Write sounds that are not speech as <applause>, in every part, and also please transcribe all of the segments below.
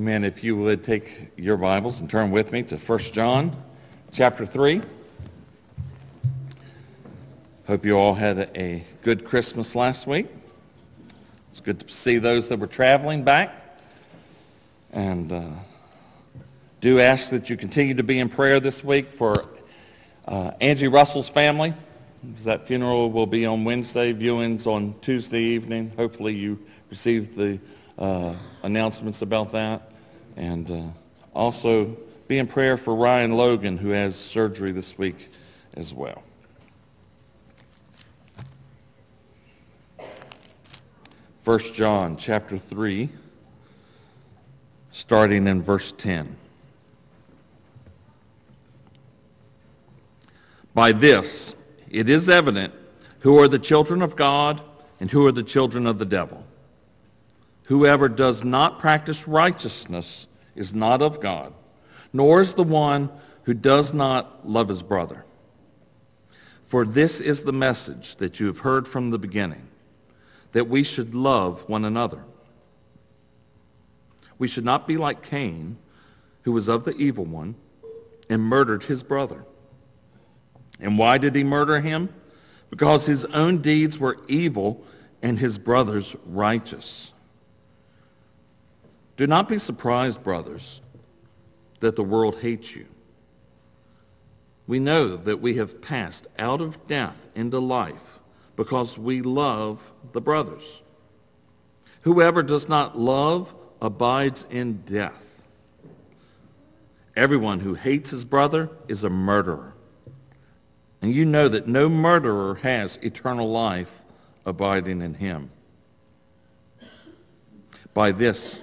Amen. If you would take your Bibles and turn with me to 1 John chapter 3. Hope you all had a good Christmas last week. It's good to see those that were traveling back. And uh, do ask that you continue to be in prayer this week for uh, Angie Russell's family. That funeral will be on Wednesday, viewings on Tuesday evening. Hopefully you received the uh, announcements about that. And uh, also be in prayer for Ryan Logan, who has surgery this week as well. First John chapter 3, starting in verse 10. By this it is evident who are the children of God and who are the children of the devil. Whoever does not practice righteousness is not of God, nor is the one who does not love his brother. For this is the message that you have heard from the beginning, that we should love one another. We should not be like Cain, who was of the evil one and murdered his brother. And why did he murder him? Because his own deeds were evil and his brother's righteous. Do not be surprised, brothers, that the world hates you. We know that we have passed out of death into life because we love the brothers. Whoever does not love abides in death. Everyone who hates his brother is a murderer. And you know that no murderer has eternal life abiding in him. By this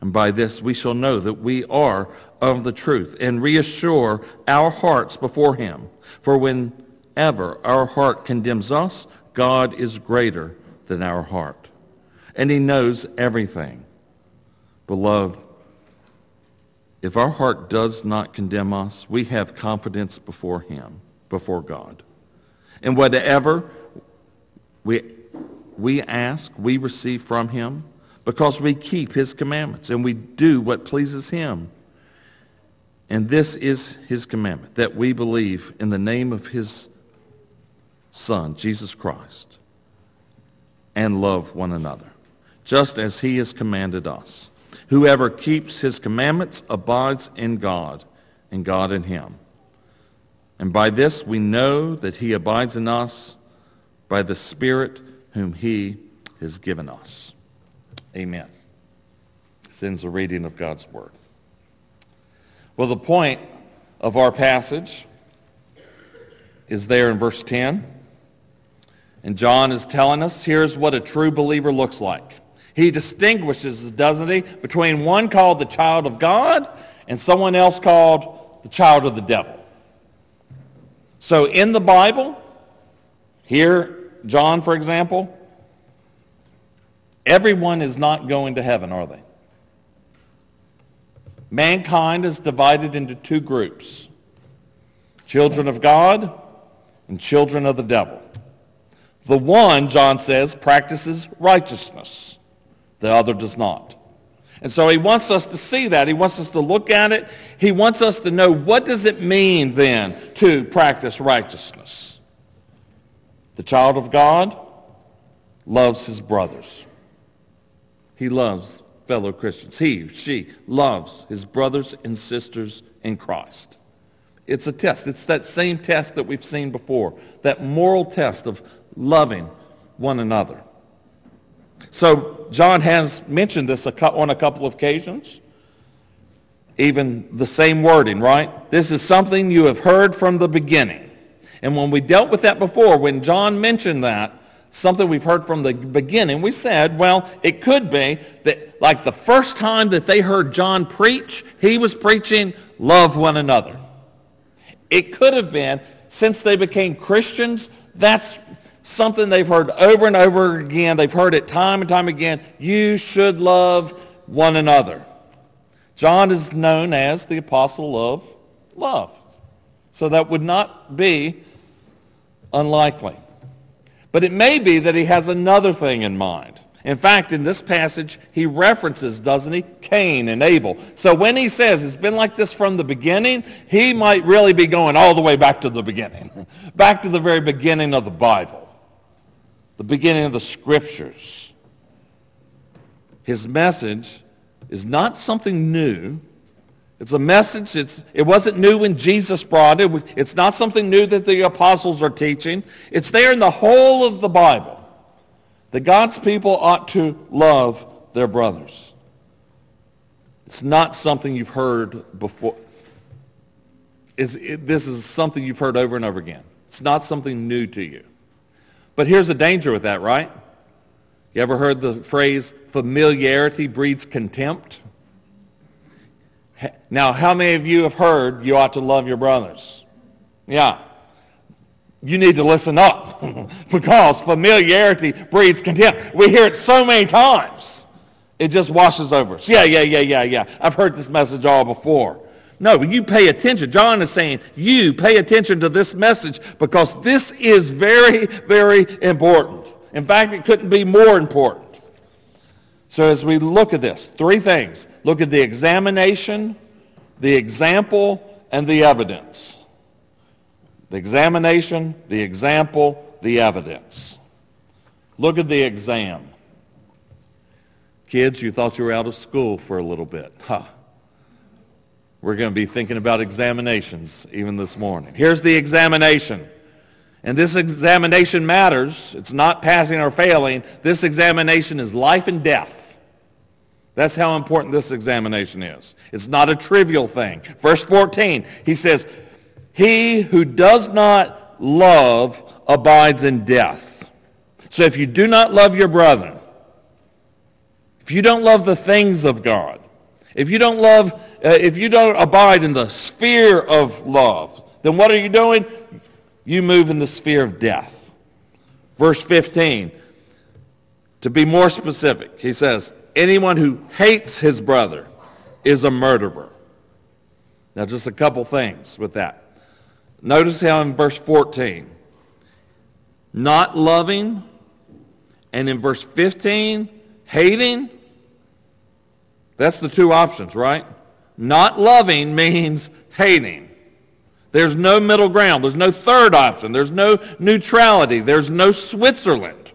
And by this we shall know that we are of the truth and reassure our hearts before him. For whenever our heart condemns us, God is greater than our heart. And he knows everything. Beloved, if our heart does not condemn us, we have confidence before him, before God. And whatever we, we ask, we receive from him because we keep his commandments and we do what pleases him. And this is his commandment, that we believe in the name of his Son, Jesus Christ, and love one another, just as he has commanded us. Whoever keeps his commandments abides in God, and God in him. And by this we know that he abides in us by the Spirit whom he has given us. Amen. Sends a reading of God's Word. Well, the point of our passage is there in verse 10. And John is telling us here's what a true believer looks like. He distinguishes, doesn't he, between one called the child of God and someone else called the child of the devil. So in the Bible, here, John, for example, everyone is not going to heaven, are they? Mankind is divided into two groups children of God and children of the devil. The one, John says, practices righteousness, the other does not. And so he wants us to see that. He wants us to look at it. He wants us to know what does it mean then to practice righteousness. The child of God loves his brothers. He loves fellow Christians. He, she loves his brothers and sisters in Christ. It's a test. It's that same test that we've seen before, that moral test of loving one another. So John has mentioned this on a couple of occasions. Even the same wording, right? This is something you have heard from the beginning. And when we dealt with that before, when John mentioned that, something we've heard from the beginning. We said, well, it could be that like the first time that they heard John preach, he was preaching love one another. It could have been since they became Christians, that's something they've heard over and over again. They've heard it time and time again. You should love one another. John is known as the apostle of love. So that would not be unlikely. But it may be that he has another thing in mind. In fact, in this passage, he references, doesn't he, Cain and Abel. So when he says it's been like this from the beginning, he might really be going all the way back to the beginning, <laughs> back to the very beginning of the Bible, the beginning of the scriptures. His message is not something new. It's a message. It's, it wasn't new when Jesus brought it. It's not something new that the apostles are teaching. It's there in the whole of the Bible that God's people ought to love their brothers. It's not something you've heard before. It, this is something you've heard over and over again. It's not something new to you. But here's the danger with that, right? You ever heard the phrase, familiarity breeds contempt? Now, how many of you have heard you ought to love your brothers? Yeah. You need to listen up <laughs> because familiarity breeds contempt. We hear it so many times, it just washes over us. Yeah, yeah, yeah, yeah, yeah. I've heard this message all before. No, but you pay attention. John is saying, you pay attention to this message because this is very, very important. In fact, it couldn't be more important. So as we look at this, three things. Look at the examination, the example, and the evidence. The examination, the example, the evidence. Look at the exam. Kids, you thought you were out of school for a little bit. Huh. We're going to be thinking about examinations even this morning. Here's the examination. And this examination matters. It's not passing or failing. This examination is life and death. That's how important this examination is. It's not a trivial thing. Verse 14, he says, He who does not love abides in death. So if you do not love your brother, if you don't love the things of God, if you don't love, uh, if you don't abide in the sphere of love, then what are you doing? You move in the sphere of death. Verse 15, to be more specific, he says, anyone who hates his brother is a murderer. Now, just a couple things with that. Notice how in verse 14, not loving, and in verse 15, hating. That's the two options, right? Not loving means hating. There's no middle ground. There's no third option. There's no neutrality. There's no Switzerland.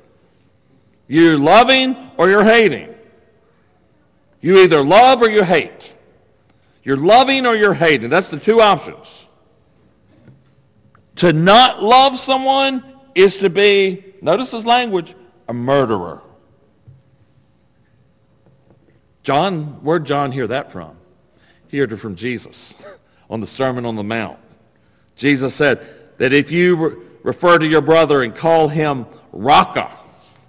You're loving or you're hating. You either love or you hate. You're loving or you're hating. That's the two options. To not love someone is to be, notice his language, a murderer. John, where'd John hear that from? He heard it from Jesus <laughs> on the Sermon on the Mount. Jesus said that if you re- refer to your brother and call him Raca,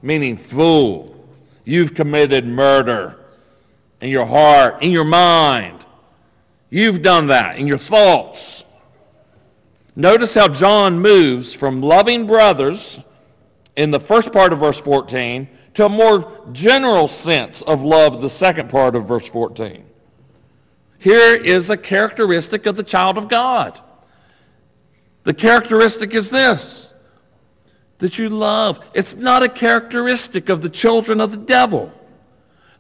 meaning fool, you've committed murder in your heart, in your mind. You've done that in your thoughts. Notice how John moves from loving brothers in the first part of verse 14 to a more general sense of love, in the second part of verse 14. Here is a characteristic of the child of God. The characteristic is this that you love. It's not a characteristic of the children of the devil.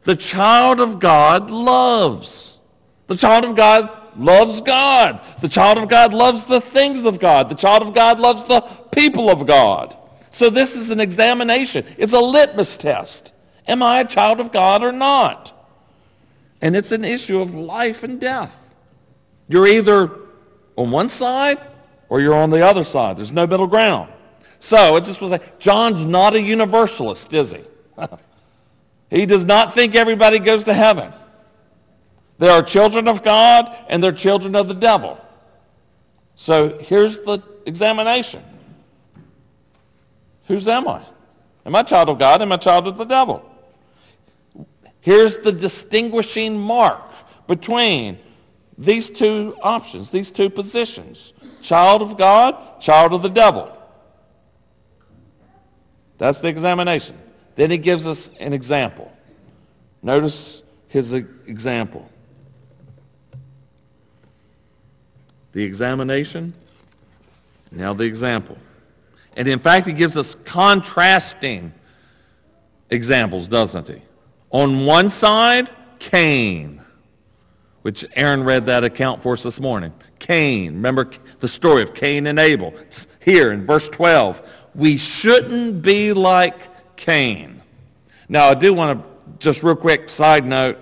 The child of God loves. The child of God loves God. The child of God loves the things of God. The child of God loves the people of God. So this is an examination. It's a litmus test. Am I a child of God or not? And it's an issue of life and death. You're either on one side or you're on the other side. There's no middle ground. So it just was like, John's not a universalist, is he? <laughs> he does not think everybody goes to heaven. There are children of God and there are children of the devil. So here's the examination. Whose am I? Am I a child of God? Am I a child of the devil? Here's the distinguishing mark between these two options, these two positions child of God, child of the devil. That's the examination. Then he gives us an example. Notice his example. The examination, now the example. And in fact, he gives us contrasting examples, doesn't he? On one side, Cain, which Aaron read that account for us this morning. Cain, remember the story of Cain and Abel. It's here in verse 12. We shouldn't be like Cain. Now, I do want to just real quick side note.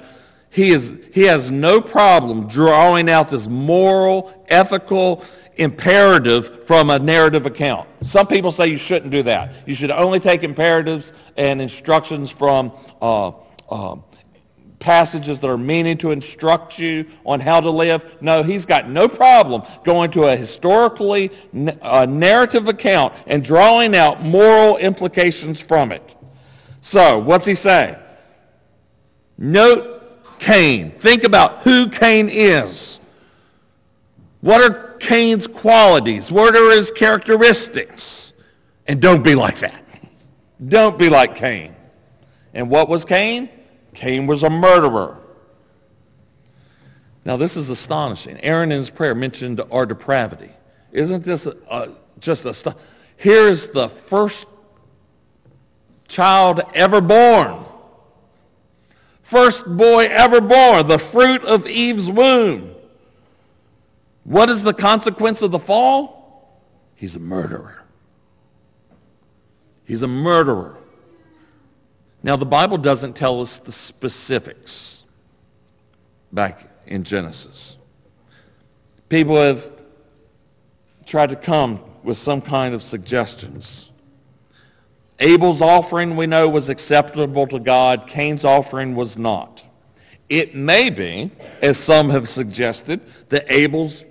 He, is, he has no problem drawing out this moral, ethical imperative from a narrative account. Some people say you shouldn't do that. You should only take imperatives and instructions from uh, uh, passages that are meaning to instruct you on how to live. No, he's got no problem going to a historically uh, narrative account and drawing out moral implications from it. So, what's he say? Note Cain. Think about who Cain is. What are Cain's qualities? What are his characteristics? And don't be like that. <laughs> Don't be like Cain. And what was Cain? Cain was a murderer. Now, this is astonishing. Aaron in his prayer mentioned our depravity. Isn't this uh, just a. Here's the first child ever born. First boy ever born, the fruit of Eve's womb. What is the consequence of the fall? He's a murderer. He's a murderer. Now, the Bible doesn't tell us the specifics back in Genesis. People have tried to come with some kind of suggestions. Abel's offering, we know, was acceptable to God. Cain's offering was not. It may be, as some have suggested, that Abel's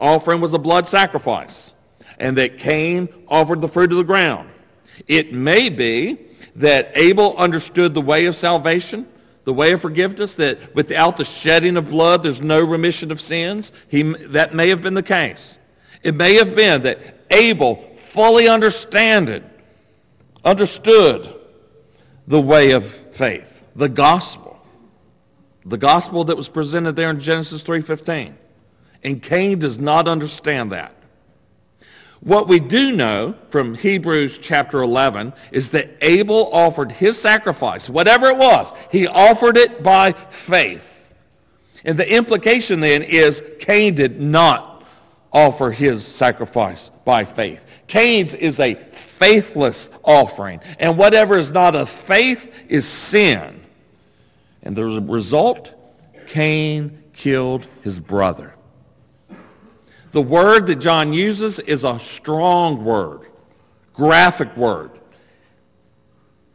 offering was a blood sacrifice and that Cain offered the fruit of the ground. It may be that Abel understood the way of salvation, the way of forgiveness, that without the shedding of blood, there's no remission of sins. He, that may have been the case. It may have been that Abel fully understood, understood the way of faith, the gospel, the gospel that was presented there in Genesis 3.15. And Cain does not understand that. What we do know from Hebrews chapter 11 is that Abel offered his sacrifice, whatever it was, he offered it by faith. And the implication then is Cain did not offer his sacrifice by faith. Cain's is a faithless offering. And whatever is not of faith is sin. And the result, Cain killed his brother. The word that John uses is a strong word, graphic word.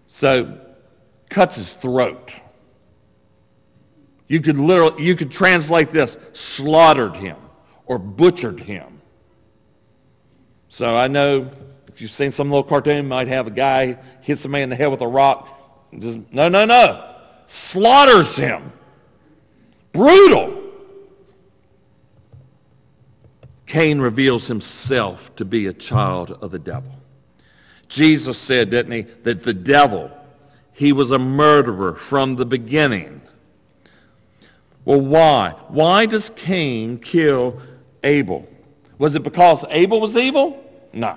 So, cuts his throat. You could literally, you could translate this, slaughtered him or butchered him. So I know if you've seen some little cartoon, might have a guy hit somebody in the head with a rock. Just, no, no, no. Slaughters him. Brutal. Cain reveals himself to be a child of the devil. Jesus said, didn't he, that the devil, he was a murderer from the beginning. Well, why? Why does Cain kill Abel? Was it because Abel was evil? No.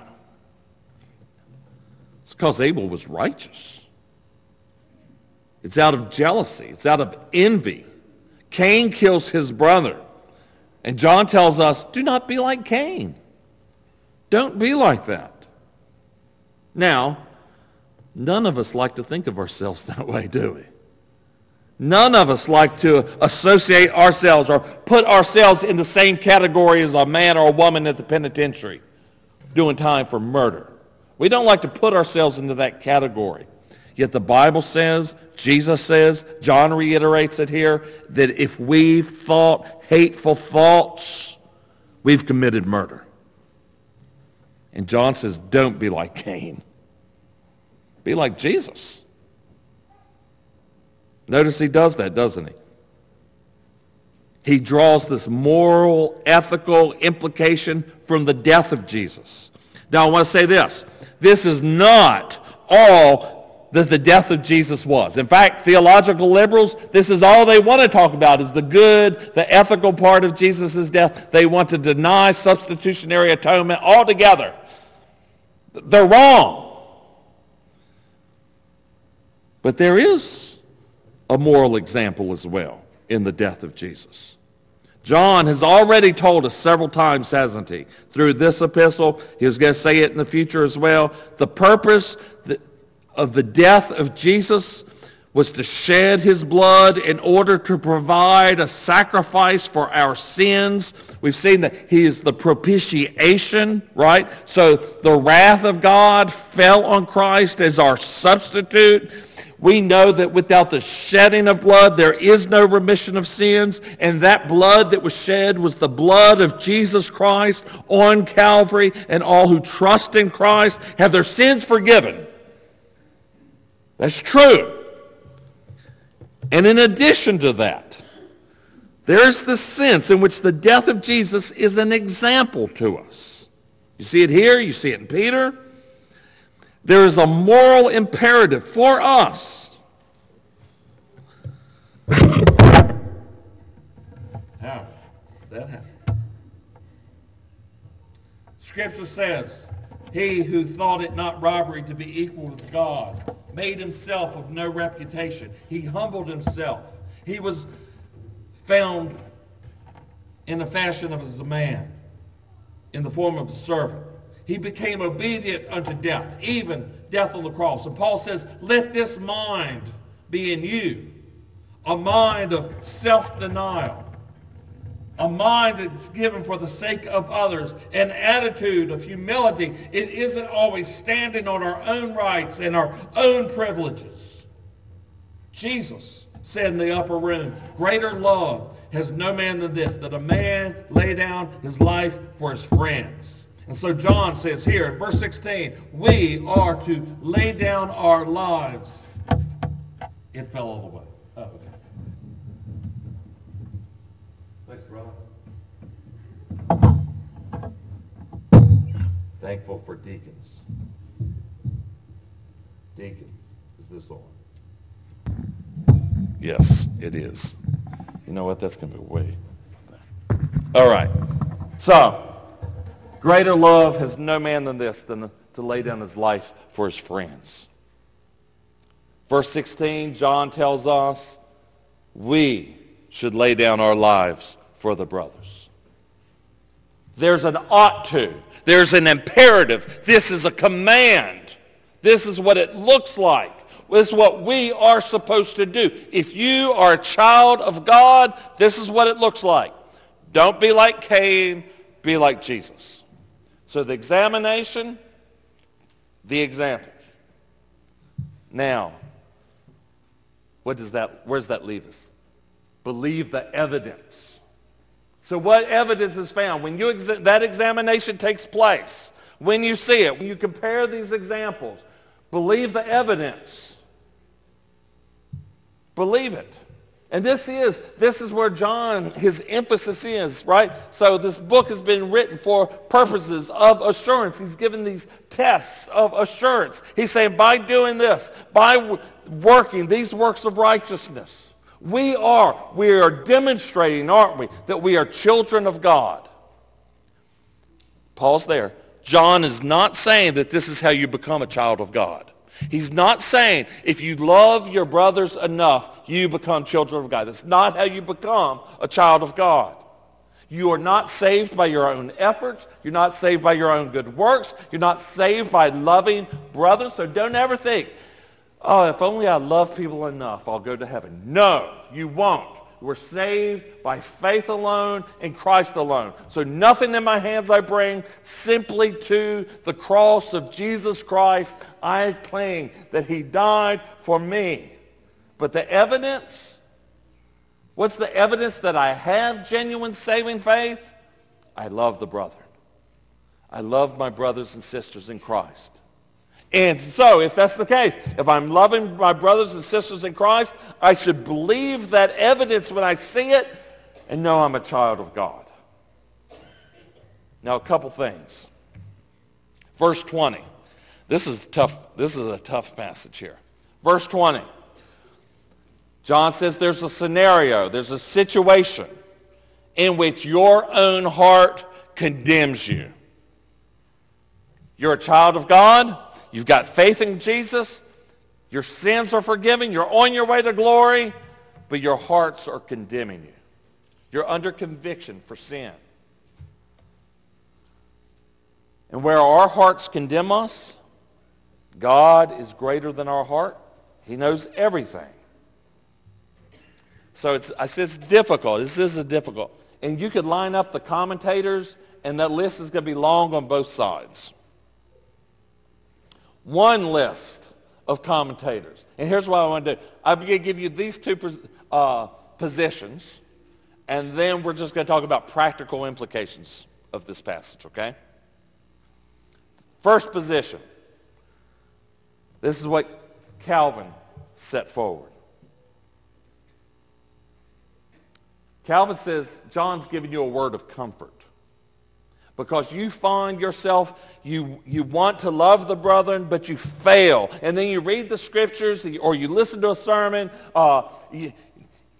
It's because Abel was righteous. It's out of jealousy. It's out of envy. Cain kills his brother. And John tells us, do not be like Cain. Don't be like that. Now, none of us like to think of ourselves <laughs> that way, do we? None of us like to associate ourselves or put ourselves in the same category as a man or a woman at the penitentiary doing time for murder. We don't like to put ourselves into that category. Yet the Bible says, Jesus says, John reiterates it here, that if we've thought hateful thoughts, we've committed murder. And John says, don't be like Cain. Be like Jesus. Notice he does that, doesn't he? He draws this moral, ethical implication from the death of Jesus. Now, I want to say this. This is not all that the death of Jesus was. In fact, theological liberals, this is all they want to talk about is the good, the ethical part of Jesus' death. They want to deny substitutionary atonement altogether. They're wrong. But there is a moral example as well in the death of Jesus. John has already told us several times, hasn't he? Through this epistle, he was going to say it in the future as well. The purpose of the death of Jesus was to shed his blood in order to provide a sacrifice for our sins. We've seen that he is the propitiation, right? So the wrath of God fell on Christ as our substitute. We know that without the shedding of blood, there is no remission of sins. And that blood that was shed was the blood of Jesus Christ on Calvary. And all who trust in Christ have their sins forgiven. That's true. And in addition to that, there's the sense in which the death of Jesus is an example to us. You see it here, you see it in Peter. There is a moral imperative for us. How? That happened. Scripture says, He who thought it not robbery to be equal with God made himself of no reputation. He humbled himself. He was found in the fashion of as a man, in the form of a servant. He became obedient unto death, even death on the cross. And Paul says, let this mind be in you, a mind of self-denial, a mind that's given for the sake of others, an attitude of humility. It isn't always standing on our own rights and our own privileges. Jesus said in the upper room, greater love has no man than this, that a man lay down his life for his friends. And so John says here in verse 16, we are to lay down our lives. It fell all the way. Oh, okay. Thanks, brother. Thankful for deacons. Deacons. Is this on? Yes, it is. You know what? That's going to be way. All right. So, Greater love has no man than this, than to lay down his life for his friends. Verse 16, John tells us we should lay down our lives for the brothers. There's an ought to. There's an imperative. This is a command. This is what it looks like. This is what we are supposed to do. If you are a child of God, this is what it looks like. Don't be like Cain, be like Jesus. So the examination, the example. Now, what does that, where does that leave us? Believe the evidence. So what evidence is found? When you that examination takes place, when you see it, when you compare these examples, believe the evidence. Believe it. And this is, this is where John, his emphasis is, right? So this book has been written for purposes of assurance. He's given these tests of assurance. He's saying by doing this, by working these works of righteousness, we are, we are demonstrating, aren't we, that we are children of God. Pause there. John is not saying that this is how you become a child of God. He's not saying if you love your brothers enough, you become children of God. That's not how you become a child of God. You are not saved by your own efforts. You're not saved by your own good works. You're not saved by loving brothers. So don't ever think, oh, if only I love people enough, I'll go to heaven. No, you won't. We're saved by faith alone in Christ alone. So nothing in my hands I bring, simply to the cross of Jesus Christ I cling that he died for me. But the evidence, what's the evidence that I have genuine saving faith? I love the brethren. I love my brothers and sisters in Christ. And so, if that's the case, if I'm loving my brothers and sisters in Christ, I should believe that evidence when I see it and know I'm a child of God. Now, a couple things. Verse 20. This is tough. This is a tough passage here. Verse 20. John says there's a scenario, there's a situation in which your own heart condemns you. You're a child of God. You've got faith in Jesus. Your sins are forgiven. You're on your way to glory, but your hearts are condemning you. You're under conviction for sin. And where our hearts condemn us, God is greater than our heart. He knows everything. So it's, I said it's difficult. This is a difficult. And you could line up the commentators, and that list is going to be long on both sides. One list of commentators. And here's what I want to do. I'm going to give you these two uh, positions, and then we're just going to talk about practical implications of this passage, okay? First position. This is what Calvin set forward. Calvin says John's giving you a word of comfort because you find yourself, you, you want to love the brethren, but you fail. And then you read the scriptures or you listen to a sermon, uh, you,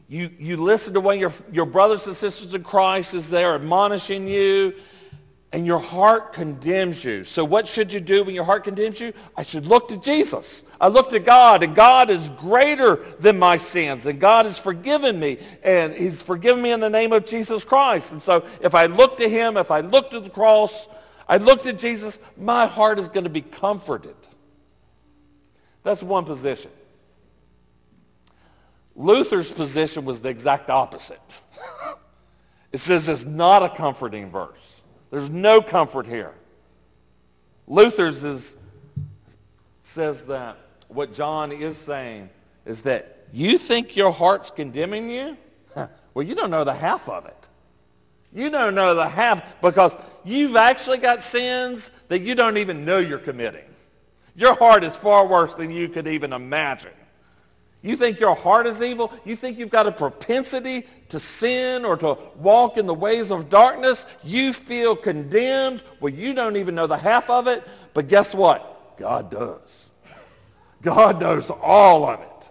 you, you listen to of your, your brothers and sisters in Christ is there admonishing you, and your heart condemns you. So what should you do when your heart condemns you? I should look to Jesus. I look to God, and God is greater than my sins, and God has forgiven me, and he's forgiven me in the name of Jesus Christ. And so if I look to him, if I look to the cross, I look to Jesus, my heart is going to be comforted. That's one position. Luther's position was the exact opposite. <laughs> it says it's not a comforting verse. There's no comfort here. Luther's is, says that what John is saying is that you think your heart's condemning you? well, you don't know the half of it. You don't know the half because you've actually got sins that you don't even know you're committing. Your heart is far worse than you could even imagine. You think your heart is evil? You think you've got a propensity to sin or to walk in the ways of darkness? You feel condemned? Well, you don't even know the half of it. But guess what? God does. God knows all of it.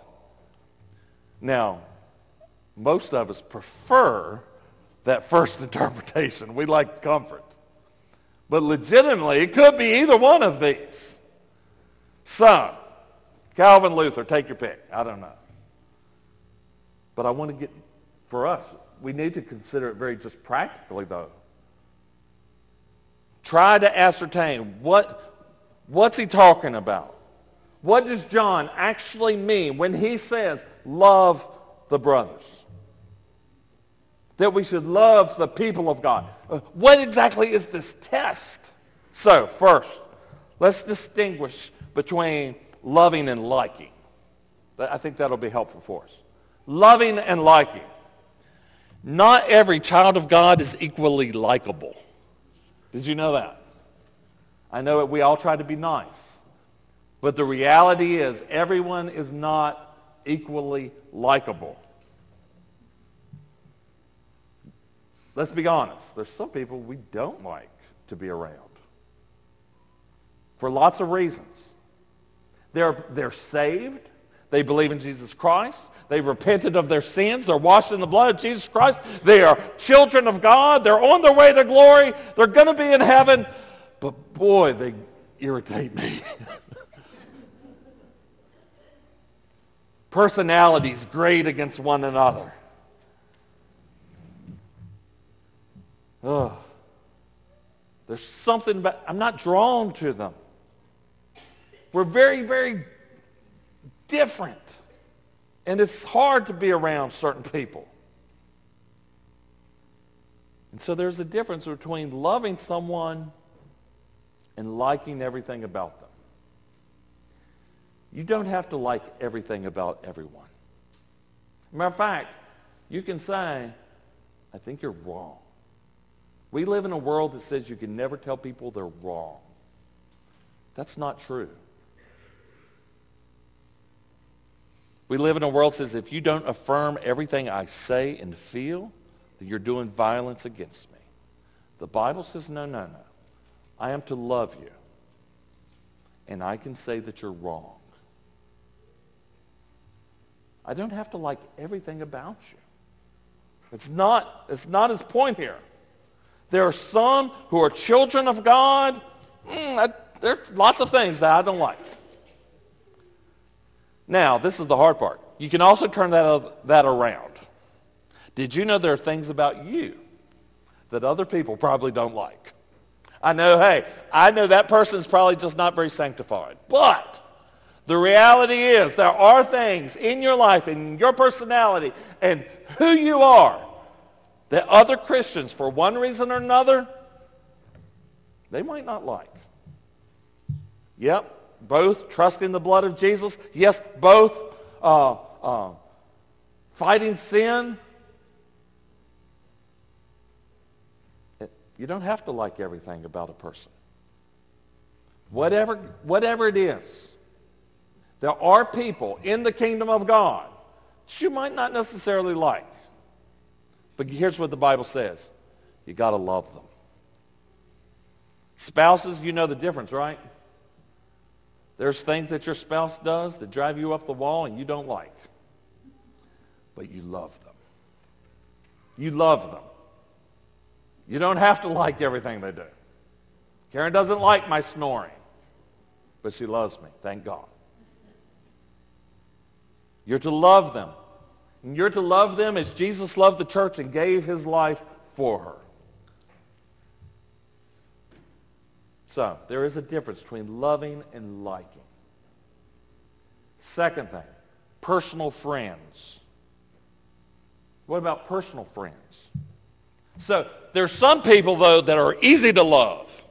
Now, most of us prefer that first <laughs> interpretation. We like comfort. But legitimately, it could be either one of these. Some Calvin Luther, take your pick. I don't know. But I want to get, for us, we need to consider it very just practically, though. Try to ascertain what, what's he talking about? What does John actually mean when he says, love the brothers? That we should love the people of God. Uh, what exactly is this test? So, first, let's distinguish between loving and liking. I think that'll be helpful for us. Loving and liking. Not every child of God is equally likable. Did you know that? I know that we all try to be nice. But the reality is everyone is not equally likable. Let's be honest. There's some people we don't like to be around for lots of reasons. They're, they're saved. They believe in Jesus Christ. They've repented of their sins. They're washed in the blood of Jesus Christ. They are children of God. They're on their way to glory. They're going to be in heaven. But boy, they irritate me. <laughs> Personalities grate against one another. Oh, there's something about, I'm not drawn to them. We're very, very different. And it's hard to be around certain people. And so there's a difference between loving someone and liking everything about them. You don't have to like everything about everyone. Matter of fact, you can say, I think you're wrong. We live in a world that says you can never tell people they're wrong. That's not true. We live in a world that says if you don't affirm everything I say and feel, then you're doing violence against me. The Bible says, no, no, no. I am to love you. And I can say that you're wrong. I don't have to like everything about you. It's not, it's not his point here. There are some who are children of God. Mm, I, there's lots of things that I don't like. Now, this is the hard part. You can also turn that, that around. Did you know there are things about you that other people probably don't like? I know, hey, I know that person is probably just not very sanctified. But the reality is there are things in your life, in your personality, and who you are that other Christians, for one reason or another, they might not like. Yep, both trust in the blood of Jesus. Yes, both uh, uh, fighting sin. You don't have to like everything about a person. Whatever, whatever it is. There are people in the kingdom of God that you might not necessarily like. But here's what the Bible says. You got to love them. Spouses, you know the difference, right? There's things that your spouse does that drive you up the wall and you don't like. But you love them. You love them. You don't have to like everything they do. Karen doesn't like my snoring, but she loves me, thank God. You're to love them. And you're to love them as Jesus loved the church and gave his life for her. So, there is a difference between loving and liking. Second thing, personal friends. What about personal friends? So, there's some people, though, that are easy to love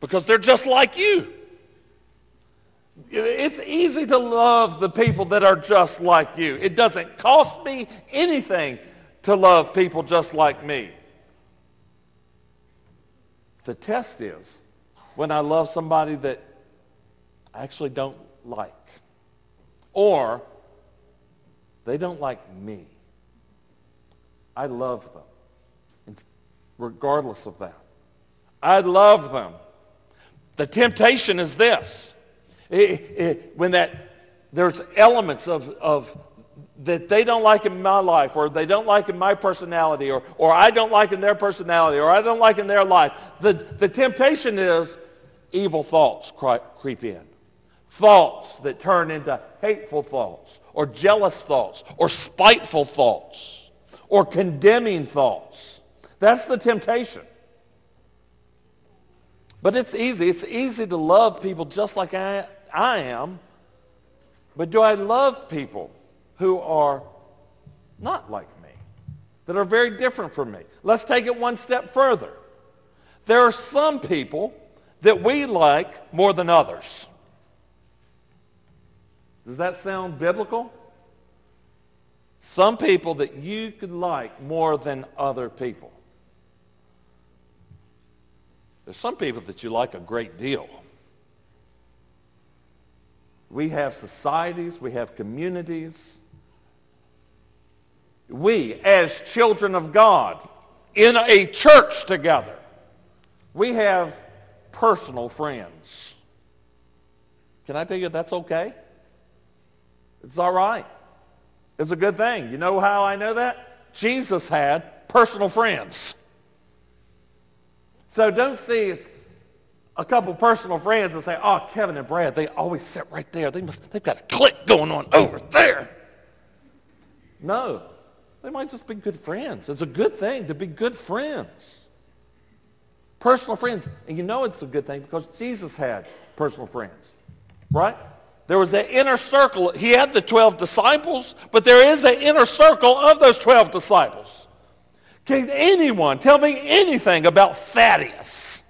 because they're just like you. It's easy to love the people that are just like you. It doesn't cost me anything to love people just like me. The test is when I love somebody that I actually don't like or they don't like me. I love them regardless of that. I love them. The temptation is this it, it, when that there's elements of, of that they don't like in my life or they don't like in my personality or, or I don't like in their personality or I don't like in their life. The, the temptation is evil thoughts creep in. Thoughts that turn into hateful thoughts or jealous thoughts or spiteful thoughts or condemning thoughts. That's the temptation. But it's easy. It's easy to love people just like I, I am, but do I love people who are not like me, that are very different from me? Let's take it one step further. There are some people that we like more than others. Does that sound biblical? Some people that you could like more than other people. There's some people that you like a great deal. We have societies, we have communities. We, as children of God, in a church together, we have personal friends. Can I tell you that's okay? It's all right. It's a good thing. You know how I know that? Jesus had personal friends. So don't see a couple personal friends and say, oh, Kevin and Brad, they always sit right there. They must, they've got a click going on over there. No, they might just be good friends. It's a good thing to be good friends. Personal friends. And you know it's a good thing because Jesus had personal friends, right? There was an inner circle. He had the 12 disciples, but there is an inner circle of those 12 disciples. Can anyone tell me anything about Thaddeus?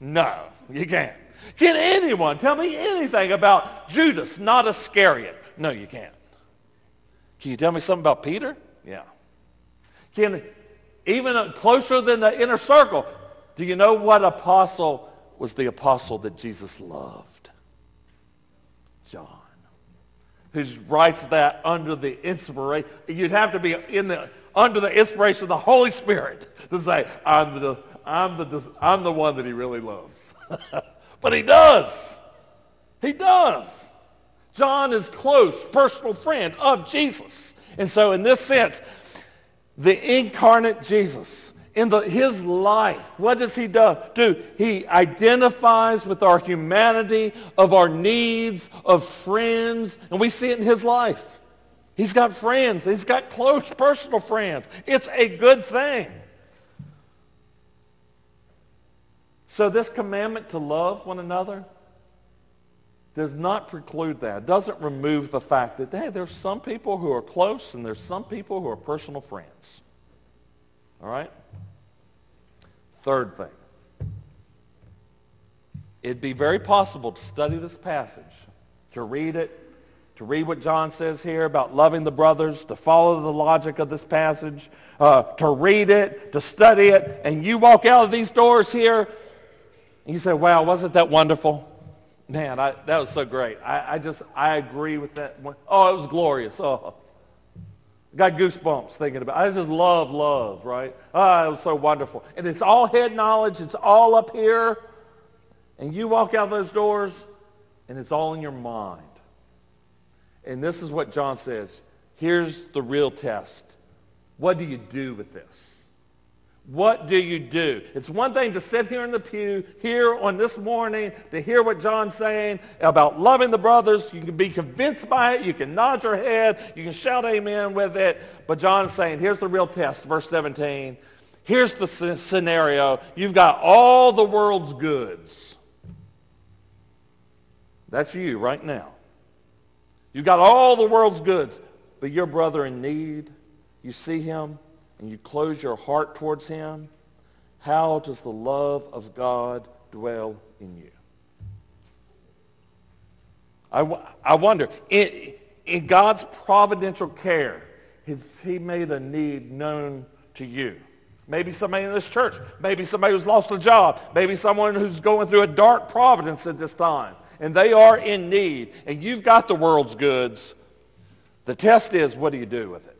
No, you can't. Can anyone tell me anything about Judas, not Iscariot? No, you can't. Can you tell me something about Peter? Yeah. Can even closer than the inner circle, do you know what apostle was the apostle that Jesus loved? John. who writes that under the inspiration. You'd have to be in the under the inspiration of the Holy Spirit to say, I'm the, I'm the, I'm the one that he really loves. <laughs> but he does. He does. John is close, personal friend of Jesus. And so in this sense, the incarnate Jesus, in the, his life, what does he do? do? He identifies with our humanity, of our needs, of friends, and we see it in his life. He's got friends. He's got close personal friends. It's a good thing. So this commandment to love one another does not preclude that. It doesn't remove the fact that, hey, there's some people who are close and there's some people who are personal friends. All right? Third thing. It'd be very possible to study this passage, to read it, to read what John says here about loving the brothers, to follow the logic of this passage, uh, to read it, to study it, and you walk out of these doors here, and you say, wow, wasn't that wonderful? Man, I, that was so great. I, I, just, I agree with that. Oh, it was glorious. Oh, got goosebumps thinking about it. I just love love, right? Oh, it was so wonderful. And it's all head knowledge. It's all up here. And you walk out those doors, and it's all in your mind. And this is what John says. Here's the real test. What do you do with this? What do you do? It's one thing to sit here in the pew, here on this morning, to hear what John's saying about loving the brothers. You can be convinced by it. You can nod your head. You can shout amen with it. But John's saying, here's the real test, verse 17. Here's the scenario. You've got all the world's goods. That's you right now. You've got all the world's goods, but your brother in need, you see him and you close your heart towards him, how does the love of God dwell in you? I, I wonder, in, in God's providential care, has he made a need known to you? Maybe somebody in this church. Maybe somebody who's lost a job. Maybe someone who's going through a dark providence at this time and they are in need, and you've got the world's goods, the test is what do you do with it?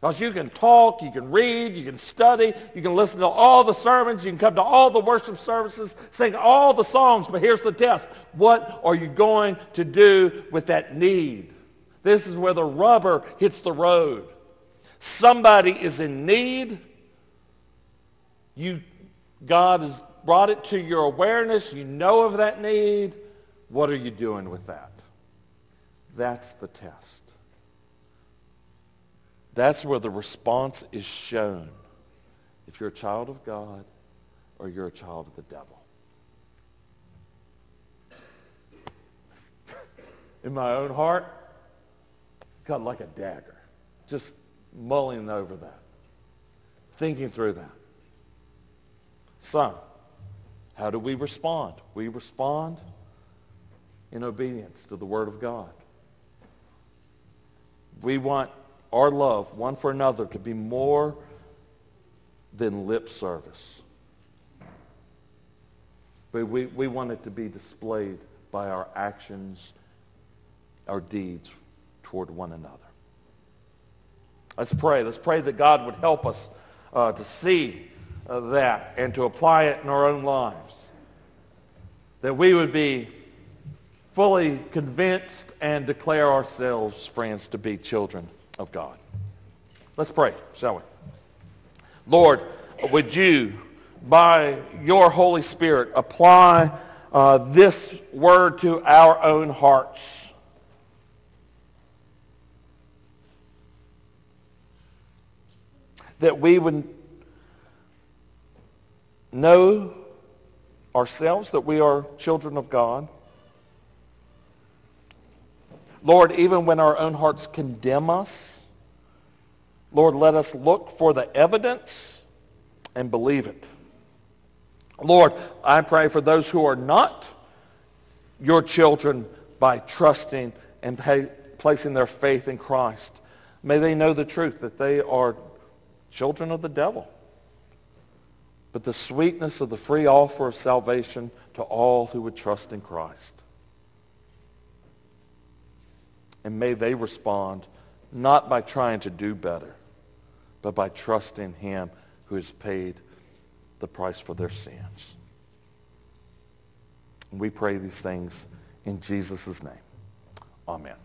Because you can talk, you can read, you can study, you can listen to all the sermons, you can come to all the worship services, sing all the songs, but here's the test. What are you going to do with that need? This is where the rubber hits the road. Somebody is in need. You, God has brought it to your awareness, you know of that need, what are you doing with that? That's the test. That's where the response is shown if you're a child of God or you're a child of the devil. <laughs> In my own heart, got like a dagger, just mulling over that, thinking through that. Son, how do we respond? We respond in obedience to the Word of God. We want our love one for another to be more than lip service. But we, we want it to be displayed by our actions, our deeds toward one another. Let's pray. Let's pray that God would help us uh, to see uh, that and to apply it in our own lives. That we would be fully convinced and declare ourselves, friends, to be children of God. Let's pray, shall we? Lord, would you, by your Holy Spirit, apply uh, this word to our own hearts? That we would know ourselves that we are children of God. Lord, even when our own hearts condemn us, Lord, let us look for the evidence and believe it. Lord, I pray for those who are not your children by trusting and pay, placing their faith in Christ. May they know the truth that they are children of the devil but the sweetness of the free offer of salvation to all who would trust in Christ. And may they respond not by trying to do better, but by trusting him who has paid the price for their sins. We pray these things in Jesus' name. Amen.